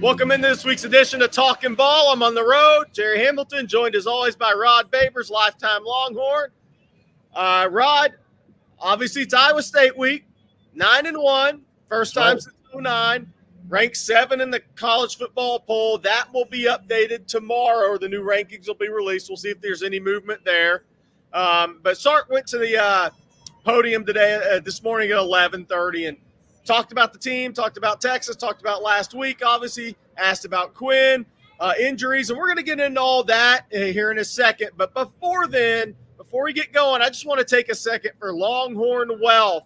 Welcome into this week's edition of Talking Ball. I'm on the road. Gerry Hamilton, joined as always by Rod Babers, lifetime Longhorn. Uh, Rod, obviously it's Iowa State week, nine and one, first time since 09, ranked seven in the college football poll. That will be updated tomorrow. The new rankings will be released. We'll see if there's any movement there. Um, but Sark went to the uh, podium today, uh, this morning at 11:30, and talked about the team, talked about Texas, talked about last week, obviously, asked about Quinn, uh, injuries, and we're going to get into all that uh, here in a second. But before then, before we get going, I just want to take a second for Longhorn Wealth.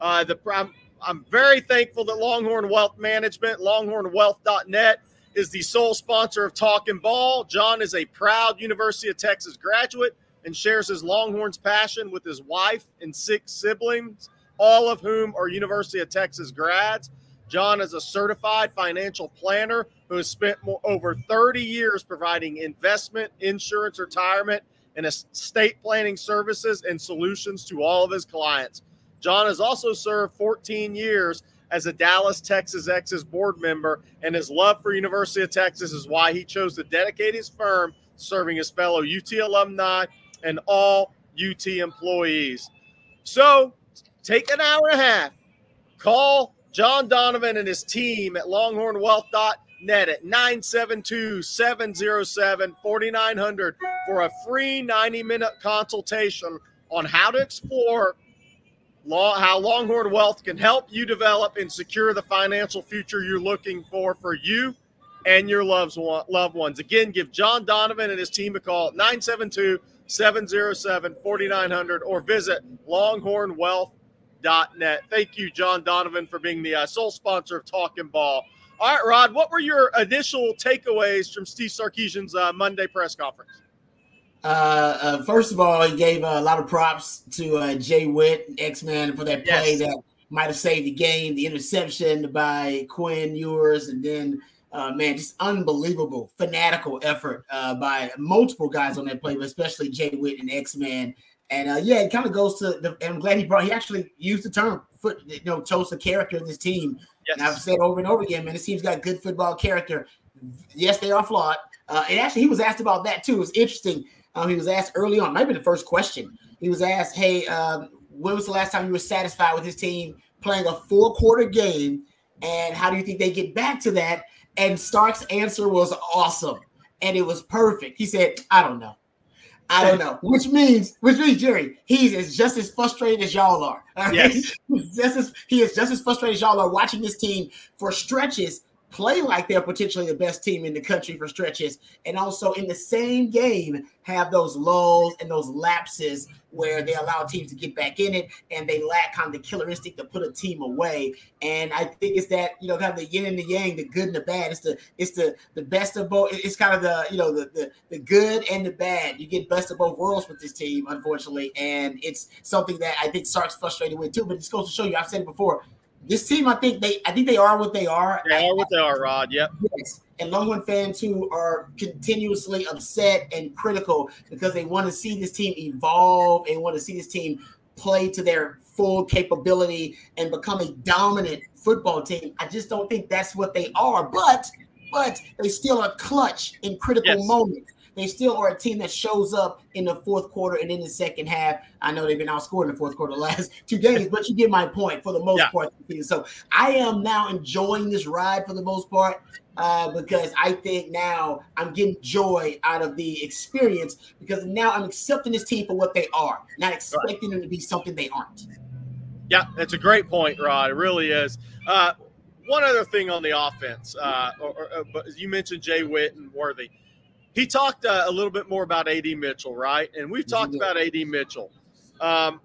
Uh, the I'm, I'm very thankful that Longhorn Wealth Management, longhornwealth.net, is the sole sponsor of Talking Ball. John is a proud University of Texas graduate and shares his Longhorns passion with his wife and six siblings all of whom are University of Texas grads. John is a certified financial planner who has spent more, over 30 years providing investment, insurance, retirement, and estate planning services and solutions to all of his clients. John has also served 14 years as a Dallas Texas Exes board member, and his love for University of Texas is why he chose to dedicate his firm serving his fellow UT alumni and all UT employees. So, Take an hour and a half. Call John Donovan and his team at longhornwealth.net at 972 707 4900 for a free 90 minute consultation on how to explore law, how Longhorn Wealth can help you develop and secure the financial future you're looking for for you and your loved ones. Again, give John Donovan and his team a call at 972 707 4900 or visit Longhorn Wealth net. Thank you, John Donovan, for being the uh, sole sponsor of Talking Ball. All right, Rod, what were your initial takeaways from Steve Sarkisian's uh, Monday press conference? Uh, uh, first of all, he gave a lot of props to uh, Jay Witt, X Man, for that play yes. that might have saved the game, the interception by Quinn Ewers, and then uh, man, just unbelievable, fanatical effort uh, by multiple guys on that play, but especially Jay Witt and X Man. And uh, yeah, it kind of goes to the. I'm glad he brought. He actually used the term foot. You know, chose the character of this team. Yes. And I've said over and over again, man, this team's got good football character. Yes, they are flawed. Uh, and actually, he was asked about that too. It was interesting. Um, he was asked early on, maybe the first question. He was asked, "Hey, um, when was the last time you were satisfied with his team playing a four quarter game? And how do you think they get back to that?" And Sark's answer was awesome, and it was perfect. He said, "I don't know." I don't know. Which means, which means Gerry, he's is just as frustrated as y'all are. Yes. just as, he is just as frustrated as y'all are watching this team for stretches play like they're potentially the best team in the country for stretches, and also in the same game have those lulls and those lapses where they allow teams to get back in it and they lack kind of the killer instinct to put a team away. And I think it's that you know kind of the yin and the yang, the good and the bad. It's the it's the the best of both. It's kind of the you know the the, the good and the bad. You get best of both worlds with this team, unfortunately, and it's something that I think Sark's frustrated with too. But it goes to show you, I've said it before this team, I think they, I think they are what they are. They are what they are, Rod. Yep. Yes. And Longhorn fans who are continuously upset and critical because they want to see this team evolve and want to see this team play to their full capability and become a dominant football team. I just don't think that's what they are. But, but they still are clutch in critical yes. moments. They still are a team that shows up in the fourth quarter and in the second half. I know they've been outscored in the fourth quarter the last two games, but you get my point for the most yeah. part. So I am now enjoying this ride for the most part uh, because I think now I'm getting joy out of the experience because now I'm accepting this team for what they are, not expecting right. them to be something they aren't. Yeah, that's a great point, Rod. It really is. Uh, one other thing on the offense, uh, or, or, uh, but you mentioned Jay Witt and Worthy he talked uh, a little bit more about AD Mitchell, right? And we've talked about AD Mitchell. Um,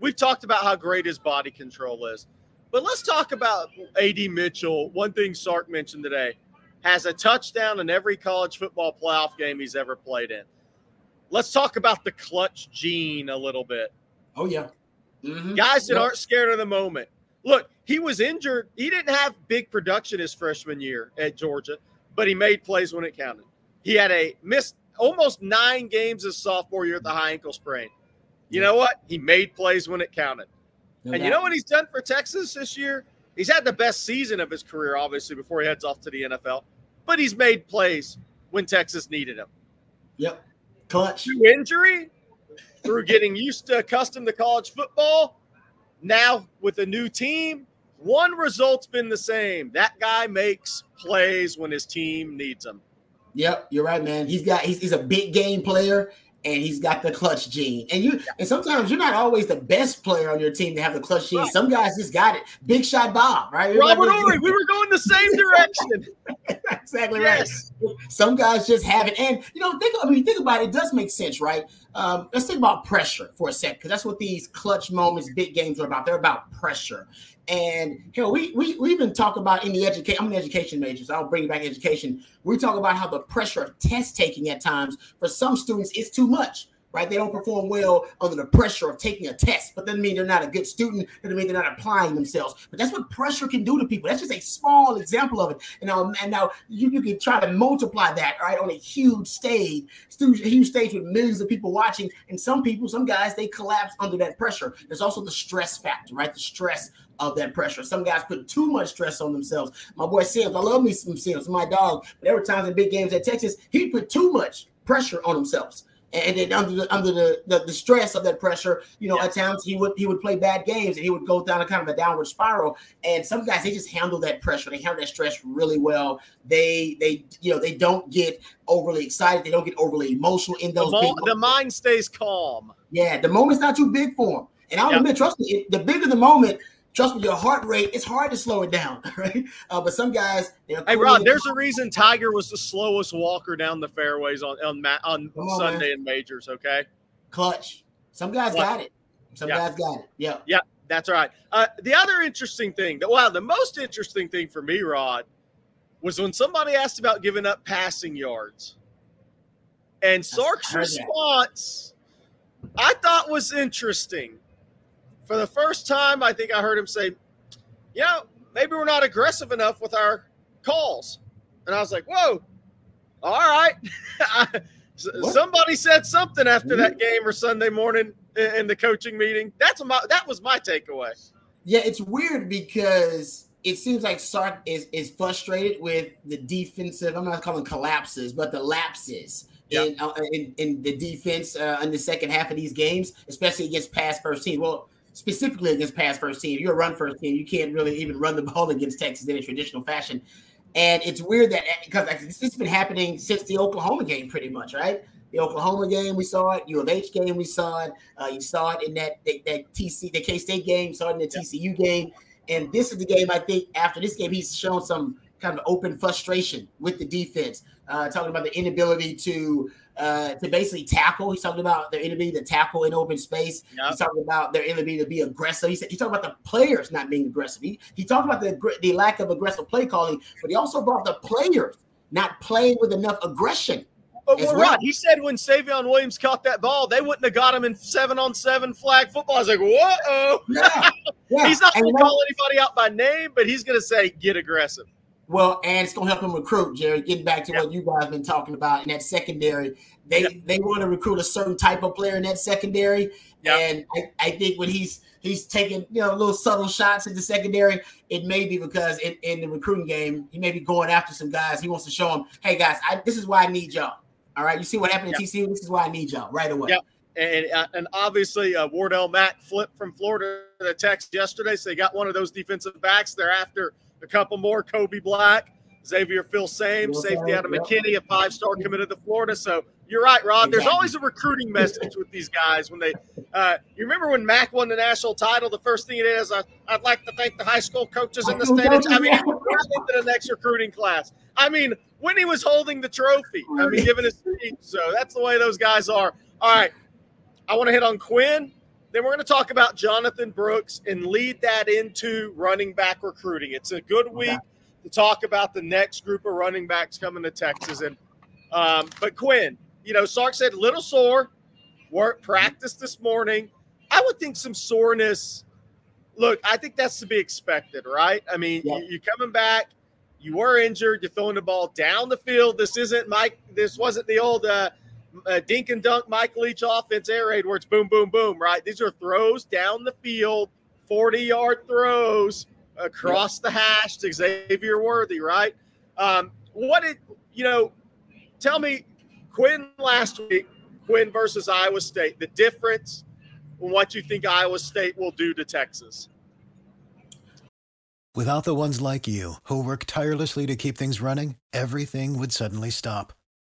we've talked about how great his body control is. But let's talk about AD Mitchell. One thing Sark mentioned today has a touchdown in every college football playoff game he's ever played in. Let's talk about the clutch gene a little bit. Oh, yeah. Mm-hmm. Guys that aren't scared of the moment. Look, he was injured. He didn't have big production his freshman year at Georgia, but he made plays when it counted. He had a missed almost nine games his sophomore year at the high ankle sprain. You know what? He made plays when it counted. No and doubt. you know what he's done for Texas this year? He's had the best season of his career, obviously, before he heads off to the NFL. But he's made plays when Texas needed him. Yep. Clutch. Through injury, through getting used to accustomed to college football. Now with a new team, one result's been the same. That guy makes plays when his team needs him. Yep, you're right, man. He's got he's, he's a big game player and he's got the clutch gene. And you and sometimes you're not always the best player on your team to have the clutch gene. Right. Some guys just got it. Big shot Bob, right? Robert Horry, we were going the same direction. exactly yes. right. Some guys just have it. And you know, think I mean, think about it, it does make sense, right? Um, let's think about pressure for a second, because that's what these clutch moments, big games are about. They're about pressure. And know, we we we even talk about in the education. I'm an education major, so I'll bring you back education. We talk about how the pressure of test taking at times for some students is too much right? They don't perform well under the pressure of taking a test, but doesn't mean they're not a good student. Doesn't mean they're not applying themselves. But that's what pressure can do to people. That's just a small example of it. And now, and now you, you can try to multiply that, right, on a huge stage, huge stage with millions of people watching. And some people, some guys, they collapse under that pressure. There's also the stress factor, right? The stress of that pressure. Some guys put too much stress on themselves. My boy Simms, I love me some Simms, my dog. But were times in big games at Texas, he put too much pressure on himself and then under the under the, the, the stress of that pressure, you know, at times he would he would play bad games and he would go down a kind of a downward spiral. And some guys they just handle that pressure, they handle that stress really well. They they you know they don't get overly excited, they don't get overly emotional in those. The, mo- the mind stays calm. Yeah, the moment's not too big for him. And I'll yep. admit, trust me, it, the bigger the moment, trust me, your heart rate, it's hard to slow it down, right? Uh, but some guys, hey Rod, there's a reason Tiger was the slowest walker down the fairways on on, on, on Sunday man. in majors. Okay, clutch. Some guys Clutch. got it. Some yeah. guys got it. Yeah, yeah, that's right. Uh, the other interesting thing, that wow, the most interesting thing for me, Rod, was when somebody asked about giving up passing yards, and Sark's response, I thought was interesting for the first time, I think I heard him say, you know, maybe we're not aggressive enough with our calls. And I was like, whoa, all right. Somebody said something after that game or Sunday morning in the coaching meeting. That's my that was my takeaway. Yeah, it's weird because it seems like Sark is is frustrated with the defensive. I'm not calling collapses, but the lapses in, uh, in, in the defense uh, in the second half of these games, especially against pass first teams. Well, specifically against pass first team. You're a run first team. You can't really even run the ball against Texas in a traditional fashion. And it's weird that because it's been happening since the Oklahoma game, pretty much, right? The Oklahoma game, we saw it. U of H game, we saw it. Uh, you saw it in that that, that TC, the K State game. Saw it in the TCU game. And this is the game I think after this game, he's shown some kind of open frustration with the defense, uh, talking about the inability to uh, to basically tackle. He's talking about their inability to tackle in open space. Yep. He's talking about their inability to be aggressive. He said he's talking about the players not being aggressive. He, he talked about the the lack of aggressive play calling, but he also brought the players not playing with enough aggression. But well, well. He said when Savion Williams caught that ball, they wouldn't have got him in seven on seven flag football. I was like, whoa. Yeah, yeah. he's not going to call anybody out by name, but he's going to say, get aggressive. Well, and it's going to help him recruit, Gerry. Getting back to what you guys been talking about in that secondary, they they want to recruit a certain type of player in that secondary, and I, I, think when he's he's taking you know little subtle shots in the secondary, it may be because in, in the recruiting game he may be going after some guys. He wants to show them, hey guys, I, this is why I need y'all. All right, you see what happened in TCU. This is why I need y'all right away. Yep. And, and obviously, uh, Wardell Mack flipped from Florida to Texas yesterday. So they got one of those defensive backs. They're after a couple more. Kobe Black, Xavier Filsaime, safety out of McKinney, a five star committed to Florida. So you're right, Rod. There's always a recruiting message with these guys when they. Uh, you remember when Mack won the national title? The first thing it is, I, would like to thank the high school coaches in the state. I mean, right into the next recruiting class. I mean, when he was holding the trophy, I mean, giving his speech. So that's the way those guys are. All right, I want to hit on Quinn. Then we're going to talk about Jonathan Brooks and lead that into running back recruiting. It's a good week to talk about the next group of running backs coming to Texas. And um, but Quinn, you know, Sark said little sore, work practice this morning. I would think some soreness. Look, I think that's to be expected, right? I mean, yeah. you, are coming back. You were injured. You're throwing the ball down the field. This isn't Mike. This wasn't the old uh, uh, dink and dunk Mike Leach offense air raid where it's boom, boom, boom, right? These are throws down the field, 40 yard throws. across the hash to Xavier Worthy, right? Um, what did you know? Tell me, Quinn last week, Quinn versus Iowa State, the difference in what you think Iowa State will do to Texas. Without the ones like you who work tirelessly to keep things running, everything would suddenly stop.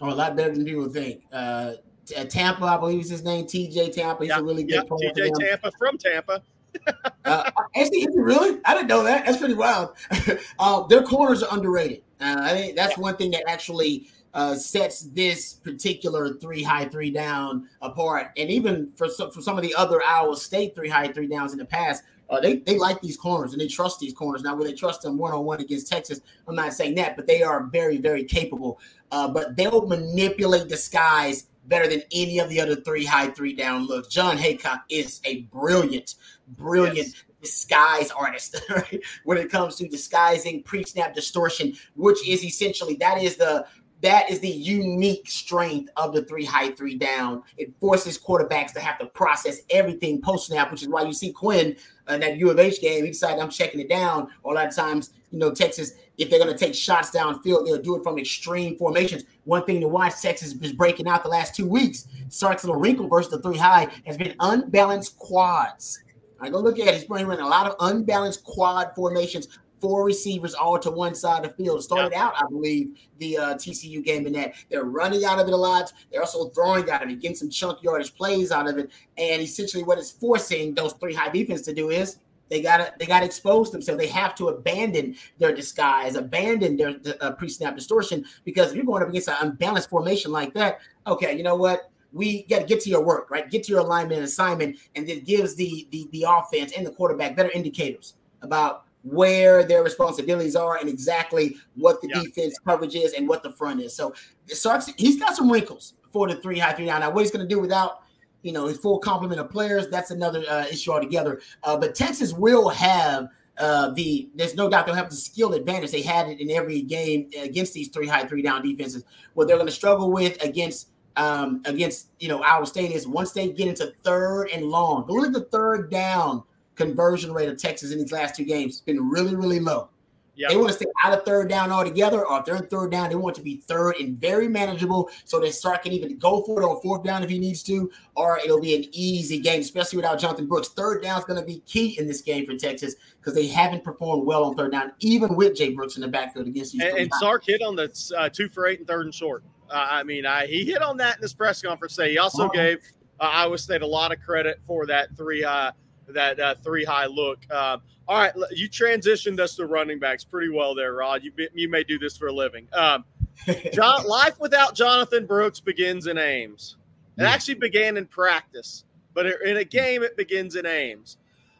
are a lot better than people think. Uh, uh Tampa, I believe is his name. TJ Tampa. He's yeah, a really good yeah, TJ Tampa from Tampa. uh, actually, really? I didn't know that. That's pretty wild. uh, their corners are underrated. Uh, I think that's one thing that actually uh, sets this particular three high three down apart. And even for some, for some of the other Iowa State three high three downs in the past, uh, they they like these corners and they trust these corners. Now, will they trust them one on one against Texas? I'm not saying that, but they are very very capable. Uh, but they'll manipulate disguise better than any of the other three high three down looks. Jon Heacock is a brilliant, brilliant. Yes disguise artist, right? When it comes to disguising pre-snap distortion, which is essentially that is the that is the unique strength of the three high, three down. It forces quarterbacks to have to process everything post snap, which is why you see Quinn in that U of H game. He decided I'm checking it down. A lot of times, you know, Texas, if they're going to take shots downfield, they'll do it from extreme formations. One thing to watch, Texas is breaking out the last two weeks. Sark's little wrinkle versus the three high has been unbalanced quads. I go look at it. He's running a lot of unbalanced quad formations four receivers all to one side of the field. Started yeah. out, I believe, the uh, TCU game in that they're running out of it a lot. They're also throwing out of it, getting some chunk yardage plays out of it. And essentially, what it's forcing those three high defense to do is they gotta they gotta expose themselves. They have to abandon their disguise, abandon their uh, pre-snap distortion because if you're going up against an unbalanced formation like that, okay, you know what? we got to get to your work, right? Get to your alignment and assignment, and it gives the, the the offense and the quarterback better indicators about where their responsibilities are and exactly what the yeah. defense coverage is and what the front is. So Sark's he's got some wrinkles for the three high three down. Now, what he's going to do without you know his full complement of players, that's another uh, issue altogether. Uh, but Texas will have uh, the there's no doubt they'll have the skill advantage. They had it in every game against these three high three down defenses. What they're going to struggle with against um, against you know Iowa State is once they get into third and long, look at the third down conversion rate of Texas in these last two games has been really, really low. Yep. They want to stay out of third down altogether, or if they're in third down, they want to be third and very manageable so that Sark can even go for it on fourth down if he needs to, or it'll be an easy game, especially without Jonathan Brooks. Third down is going to be key in this game for Texas because they haven't performed well on third down, even with Jay Brooks in the backfield against these. And, and Sark hit on the uh, two for eight and third and short. Uh, I mean, I, he hit on that in his press conference. Say he also uh-huh. gave uh, Iowa State a lot of credit for that three uh, that uh, three high look. Um, all right, you transitioned us to running backs pretty well there, Rod. You you may do this for a living. Um, John, life without Jonathan Brooks begins in Ames. It actually began in practice, but in a game, it begins in Ames.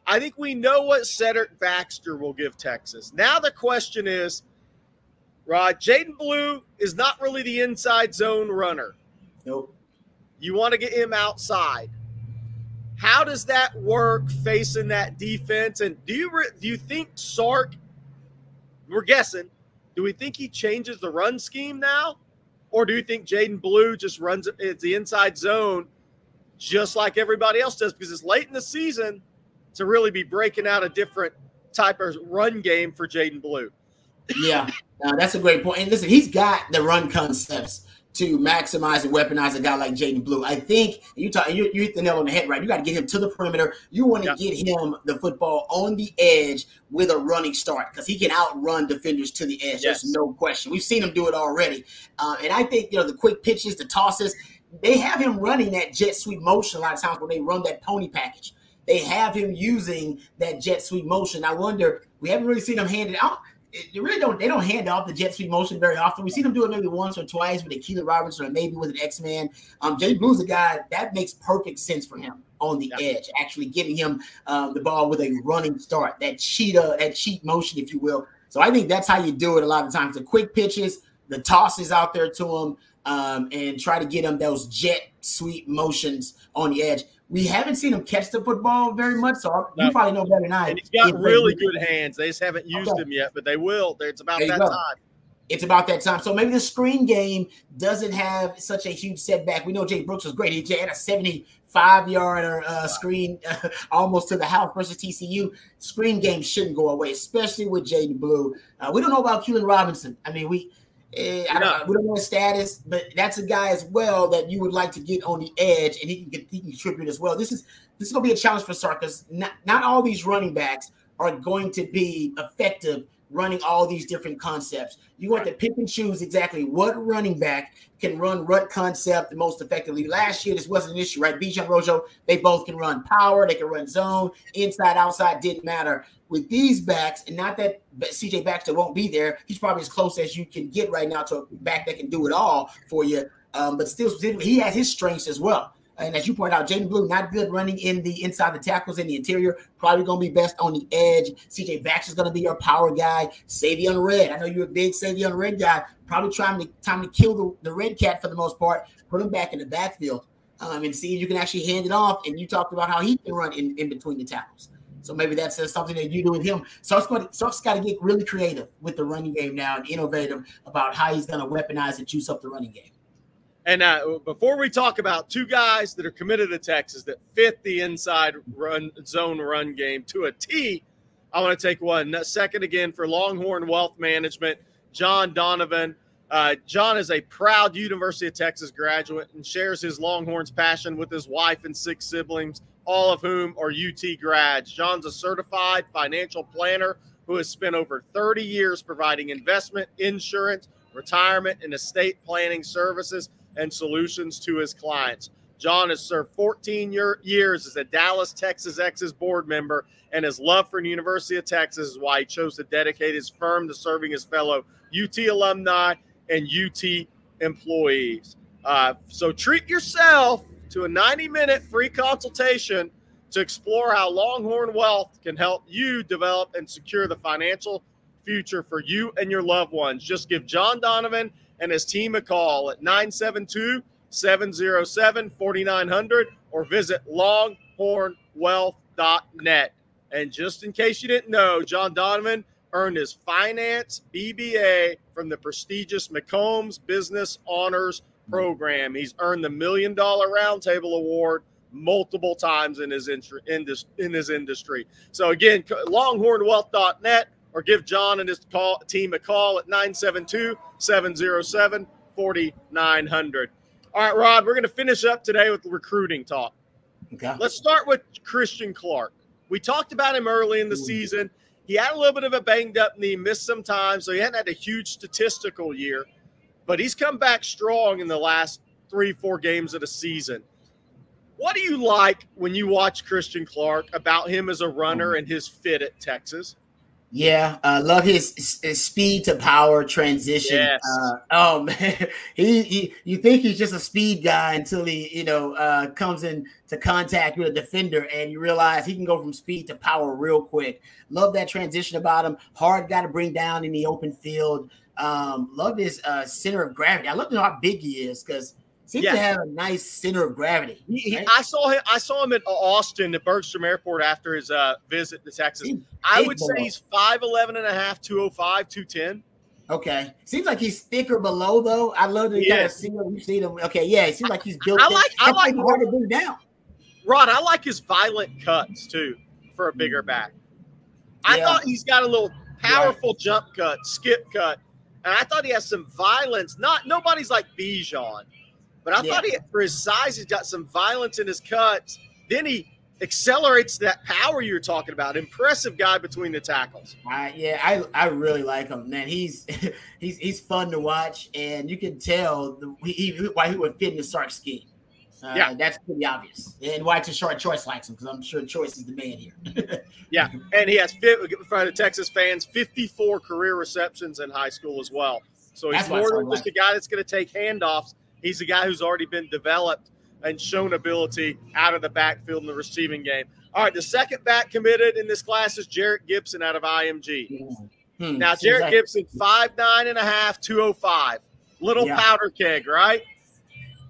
I think we know what Cedric Baxter will give Texas. Now the question is, Rod, Jaydon Blue is not really the inside zone runner. Nope. You want to get him outside. How does that work facing that defense? And do you do you think Sark? We're guessing. Do we think he changes the run scheme now, or do you think Jaydon Blue just runs it's the inside zone, just like everybody else does? Because it's late in the season to really be breaking out a different type of run game for Jaydon Blue. yeah, that's a great point. And listen, he's got the run concepts to maximize and weaponize a guy like Jaydon Blue. I think you talk you, you hit the nail on the head, right? You got to get him to the perimeter. You want to yeah. get him the football on the edge with a running start because he can outrun defenders to the edge. Yes. There's no question. We've seen him do it already. Uh, and I think you know the quick pitches, the tosses, they have him running that jet sweep motion a lot of times when they run that pony package. They have him using that jet sweep motion. I wonder, we haven't really seen him hand it out they really don't they don't hand off the jet sweep motion very often. We see them do it maybe once or twice with Akila Robinson or maybe with an X Man. Um, Jay Blue's a guy that makes perfect sense for him on the yeah. edge, actually giving him um, the ball with a running start, that cheetah, that cheat motion, if you will. So I think that's how you do it a lot of times. The quick pitches, the tosses out there to him, um, and try to get him those jet sweep motions on the edge. We haven't seen him catch the football very much, so no. you probably know better than I. And he's got really good hands. They just haven't used okay. him yet, but they will. It's about that time it's about that time. So maybe the screen game doesn't have such a huge setback. We know Jay Brooks was great. He had a 75 yard uh, screen uh, almost to the house versus TCU. Screen game shouldn't go away, especially with Jaydon Blue. Uh, we don't know about Keilan Robinson. I mean, we. Eh, I don't, we don't know his status, but that's a guy as well that you would like to get on the edge, and he can get, he can contribute as well. This is this is going to be a challenge for Sarkis. not, not all these running backs are going to be effective running all these different concepts. You want to pick and choose exactly what running back can run rut concept the most effectively. Last year, this wasn't an issue, right? Bijan Rojo, they both can run power, they can run zone, inside, outside, didn't matter. With these backs, and not that CJ Baxter won't be there, he's probably as close as you can get right now to a back that can do it all for you. Um, but still, he has his strengths as well. And as you point out, Jaydon Blue not good running in the inside the tackles in the interior. Probably going to be best on the edge. CJ Baxter is going to be your power guy. Savion Red. I know you're a big Savion Red guy. Probably trying to time to kill the, the red cat for the most part. Put him back in the backfield um, and see if you can actually hand it off. And you talked about how he can run in, in between the tackles. So maybe that's something that you do with him. Sark's going to, Sark's got to get really creative with the running game now and innovative about how he's going to weaponize and juice up the running game. And uh, before we talk about two guys that are committed to Texas that fit the inside run zone run game to a T, I want to take one second again for Longhorn Wealth Management, John Donovan. Uh, John is a proud University of Texas graduate and shares his Longhorns passion with his wife and six siblings, all of whom are UT grads. John's a certified financial planner who has spent over 30 years providing investment, insurance, retirement, and estate planning services and solutions to his clients. John has served 14 year, years as a Dallas, Texas Exes board member, and his love for the University of Texas is why he chose to dedicate his firm to serving his fellow UT alumni and UT employees. Uh, so treat yourself to a 90 minute free consultation to explore how Longhorn Wealth can help you develop and secure the financial future for you and your loved ones. Just give John Donovan and his team a call at 972 707 4900 or visit longhornwealth.net. And just in case you didn't know, John Donovan earned his finance BBA from the prestigious McCombs Business Honors Program. He's earned the Million Dollar Roundtable Award multiple times in his in, in his industry. So again, longhornwealth.net or give John and his call, team a call at 972 707 4900. All right, Rod, we're going to finish up today with recruiting talk. Okay. Let's start with Christian Clark. We talked about him early in the mm. season. He had a little bit of a banged up knee, missed some time, so he hadn't had a huge statistical year, but he's come back strong in the last three, four games of the season. What do you like when you watch Christian Clark about him as a runner mm-hmm. and his fit at Texas? Yeah, uh, love his, his, speed to power transition. Yes. Uh, oh man, he, he, you think he's just a speed guy until he you know uh, comes in to contact with a defender, and you realize he can go from speed to power real quick. Love that transition about him. Hard guy to bring down in the open field. Um, love his uh, center of gravity. I love to know how big he is because seems to have a nice center of gravity. Right? He, I saw him. I saw him in Austin at Bergstrom Airport after his uh, visit to Texas. I would say he's 5'11 and a half, 205, 210. Okay. Seems like he's thicker below though. I love to kind of see him. You see him. Okay, yeah. It seems like he's built. I like. I like hard to bring down. Rod, I like his violent cuts too for a bigger back. I thought he's got a little powerful right. jump cut, skip cut, and I thought he has some violence. Not nobody's like Bijan, but I yeah. thought he, for his size, he's got some violence in his cuts. Then he accelerates that power you're talking about. Impressive guy between the tackles. Uh, yeah, I, I really like him, man. He's he's he's fun to watch, and you can tell the, he, why he would fit in the Sark scheme. Uh, yeah, that's pretty obvious, and why short Choice likes him because I'm sure Choice is the man here. yeah, and he has fit in front of Texas fans 54 career receptions in high school as well. So he's that's more than just like. a guy that's going to take handoffs. He's a guy who's already been developed and shown ability out of the backfield in the receiving game. All right, the second back committed in this class is Jerrick Gibson out of IMG. Hmm, now, Jerrick like- Gibson, five nine and a half, 205. Little yeah. powder keg, right?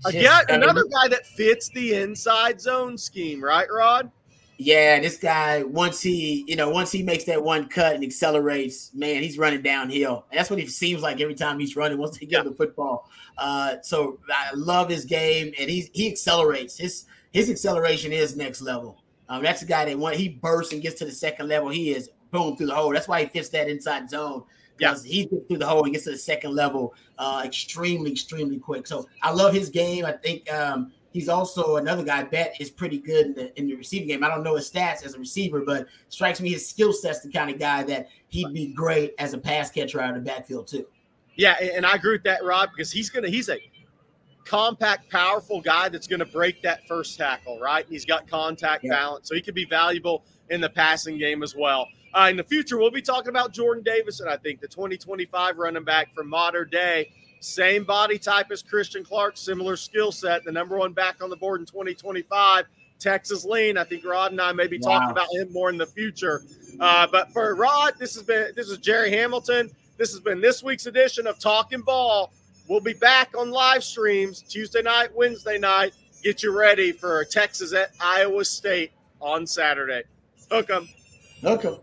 Again, another guy that fits the inside zone scheme, right, Rod? Yeah, this guy once he, you know, once he makes that one cut and accelerates, man, he's running downhill. And that's what he seems like every time he's running. Once he gets yeah. the football, uh, so I love his game, and he he accelerates. His his acceleration is next level. Um, that's a guy that when he bursts and gets to the second level, he is boom through the hole. That's why he fits that inside zone because yeah. he gets through the hole and gets to the second level uh, extremely, extremely quick. So I love his game. I think um, he's also another guy. Bet is pretty good in the in the receiving game. I don't know his stats as a receiver, but strikes me his skill set's the kind of guy that he'd be great as a pass catcher out of the backfield too. Yeah, and I agree with that, Rod, because he's gonna he's a compact, powerful guy that's going to break that first tackle, right? He's got contact yeah. balance, so he could be valuable in the passing game as well. Uh, in the future, we'll be talking about Jordan Davison, I think, the 2025 running back from Mater Dei. Same body type as Christian Clark, similar skill set, the number one back on the board in 2025. Texas lean. I think Rod and I may be wow. talking about him more in the future. Uh, but for Rod, this has been this is Gerry Hamilton. This has been this week's edition of Talking Ball. We'll be back on live streams Tuesday night, Wednesday night. Get you ready for Texas at Iowa State on Saturday. Hook 'em. Hook 'em.